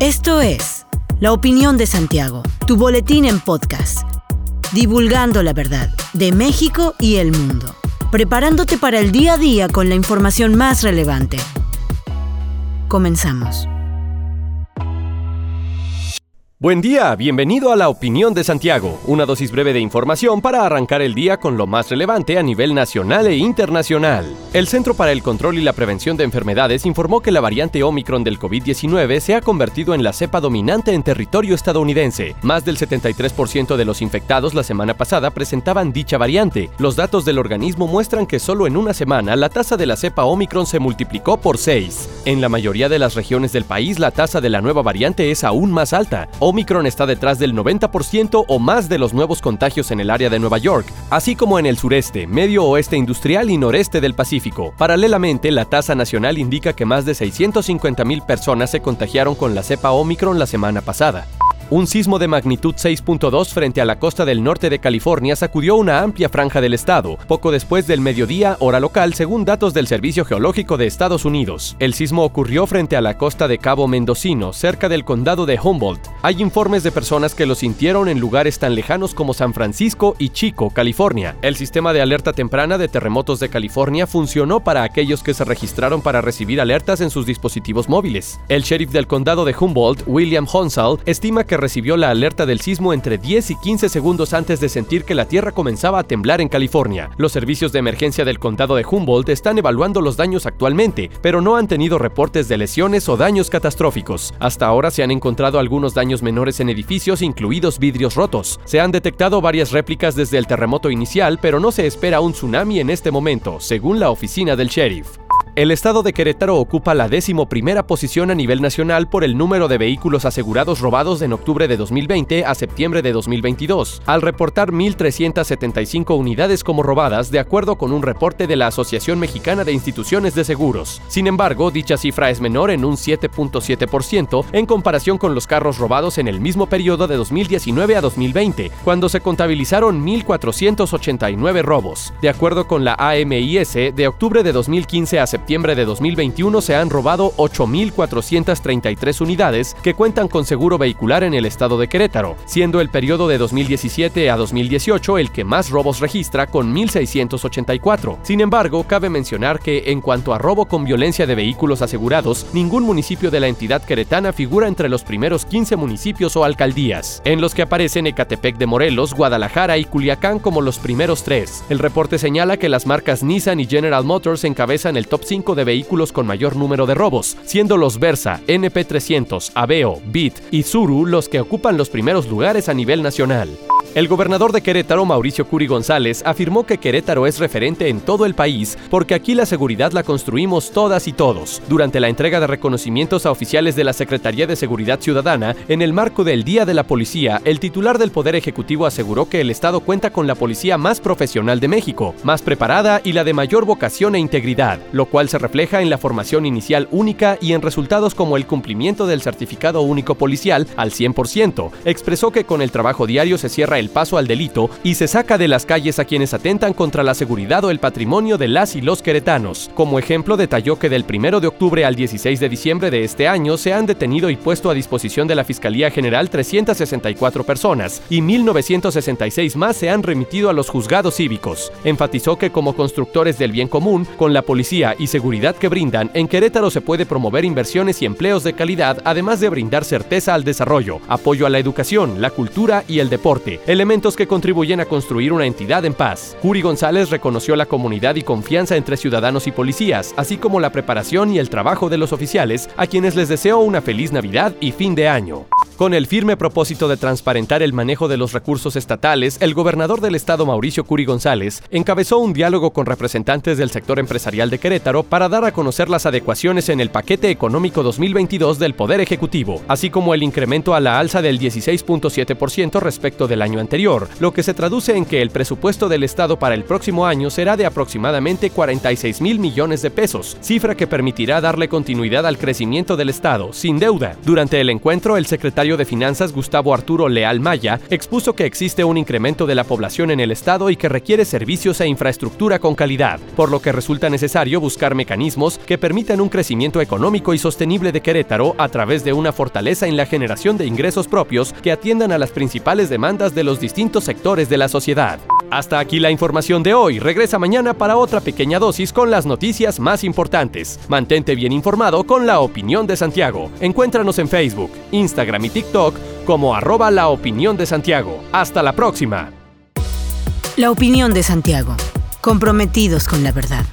Esto es La Opinión de Santiago, tu boletín en podcast, divulgando la verdad de México y el mundo, preparándote para el día a día con la información más relevante. Comenzamos. Buen día, bienvenido a la opinión de Santiago, una dosis breve de información para arrancar el día con lo más relevante a nivel nacional e internacional. El Centro para el Control y la Prevención de Enfermedades informó que la variante Omicron del COVID-19 se ha convertido en la cepa dominante en territorio estadounidense. Más del 73% de los infectados la semana pasada presentaban dicha variante. Los datos del organismo muestran que solo en una semana la tasa de la cepa Omicron se multiplicó por 6. En la mayoría de las regiones del país la tasa de la nueva variante es aún más alta. Omicron está detrás del 90% o más de los nuevos contagios en el área de Nueva York, así como en el sureste, medio oeste industrial y noreste del Pacífico. Paralelamente, la tasa nacional indica que más de 650.000 personas se contagiaron con la cepa Omicron la semana pasada. Un sismo de magnitud 6.2 frente a la costa del norte de California sacudió una amplia franja del estado, poco después del mediodía, hora local, según datos del Servicio Geológico de Estados Unidos. El sismo ocurrió frente a la costa de Cabo Mendocino, cerca del condado de Humboldt. Hay informes de personas que lo sintieron en lugares tan lejanos como San Francisco y Chico, California. El sistema de alerta temprana de terremotos de California funcionó para aquellos que se registraron para recibir alertas en sus dispositivos móviles. El sheriff del condado de Humboldt, William Honsal, estima que recibió la alerta del sismo entre 10 y 15 segundos antes de sentir que la tierra comenzaba a temblar en California. Los servicios de emergencia del condado de Humboldt están evaluando los daños actualmente, pero no han tenido reportes de lesiones o daños catastróficos. Hasta ahora se han encontrado algunos daños menores en edificios, incluidos vidrios rotos. Se han detectado varias réplicas desde el terremoto inicial, pero no se espera un tsunami en este momento, según la oficina del sheriff. El estado de Querétaro ocupa la décimo primera posición a nivel nacional por el número de vehículos asegurados robados en octubre de 2020 a septiembre de 2022, al reportar 1.375 unidades como robadas de acuerdo con un reporte de la Asociación Mexicana de Instituciones de Seguros. Sin embargo, dicha cifra es menor en un 7.7% en comparación con los carros robados en el mismo periodo de 2019 a 2020, cuando se contabilizaron 1.489 robos. De acuerdo con la AMIS, de octubre de 2015 a septiembre septiembre de 2021 se han robado 8.433 unidades que cuentan con seguro vehicular en el estado de Querétaro, siendo el periodo de 2017 a 2018 el que más robos registra con 1.684. Sin embargo, cabe mencionar que en cuanto a robo con violencia de vehículos asegurados, ningún municipio de la entidad queretana figura entre los primeros 15 municipios o alcaldías, en los que aparecen Ecatepec de Morelos, Guadalajara y Culiacán como los primeros tres. El reporte señala que las marcas Nissan y General Motors encabezan el top 5 de vehículos con mayor número de robos, siendo los Versa, NP300, Aveo, Beat y Zuru los que ocupan los primeros lugares a nivel nacional. El gobernador de Querétaro, Mauricio Curi González, afirmó que Querétaro es referente en todo el país porque aquí la seguridad la construimos todas y todos. Durante la entrega de reconocimientos a oficiales de la Secretaría de Seguridad Ciudadana, en el marco del Día de la Policía, el titular del Poder Ejecutivo aseguró que el Estado cuenta con la policía más profesional de México, más preparada y la de mayor vocación e integridad, lo cual se refleja en la formación inicial única y en resultados como el cumplimiento del certificado único policial al 100%. Expresó que con el trabajo diario se el paso al delito y se saca de las calles a quienes atentan contra la seguridad o el patrimonio de las y los queretanos. Como ejemplo, detalló que del 1 de octubre al 16 de diciembre de este año se han detenido y puesto a disposición de la Fiscalía General 364 personas y 1.966 más se han remitido a los juzgados cívicos. Enfatizó que como constructores del bien común, con la policía y seguridad que brindan, en Querétaro se puede promover inversiones y empleos de calidad, además de brindar certeza al desarrollo, apoyo a la educación, la cultura y el deporte, elementos que contribuyen a construir una entidad en paz. Curi González reconoció la comunidad y confianza entre ciudadanos y policías, así como la preparación y el trabajo de los oficiales, a quienes les deseo una feliz Navidad y fin de año. Con el firme propósito de transparentar el manejo de los recursos estatales, el gobernador del estado Mauricio Curi González encabezó un diálogo con representantes del sector empresarial de Querétaro para dar a conocer las adecuaciones en el paquete económico 2022 del Poder Ejecutivo, así como el incremento a la alza del 16.7% respecto del año anterior, lo que se traduce en que el presupuesto del estado para el próximo año será de aproximadamente 46 mil millones de pesos, cifra que permitirá darle continuidad al crecimiento del estado sin deuda. Durante el encuentro, el secretario de Finanzas Gustavo Arturo Leal Maya expuso que existe un incremento de la población en el estado y que requiere servicios e infraestructura con calidad, por lo que resulta necesario buscar mecanismos que permitan un crecimiento económico y sostenible de Querétaro a través de una fortaleza en la generación de ingresos propios que atiendan a las principales demandas de los distintos sectores de la sociedad. Hasta aquí la información de hoy. Regresa mañana para otra pequeña dosis con las noticias más importantes. Mantente bien informado con la opinión de Santiago. Encuéntranos en Facebook, Instagram y TikTok como arroba la opinión de Santiago. Hasta la próxima. La opinión de Santiago. Comprometidos con la verdad.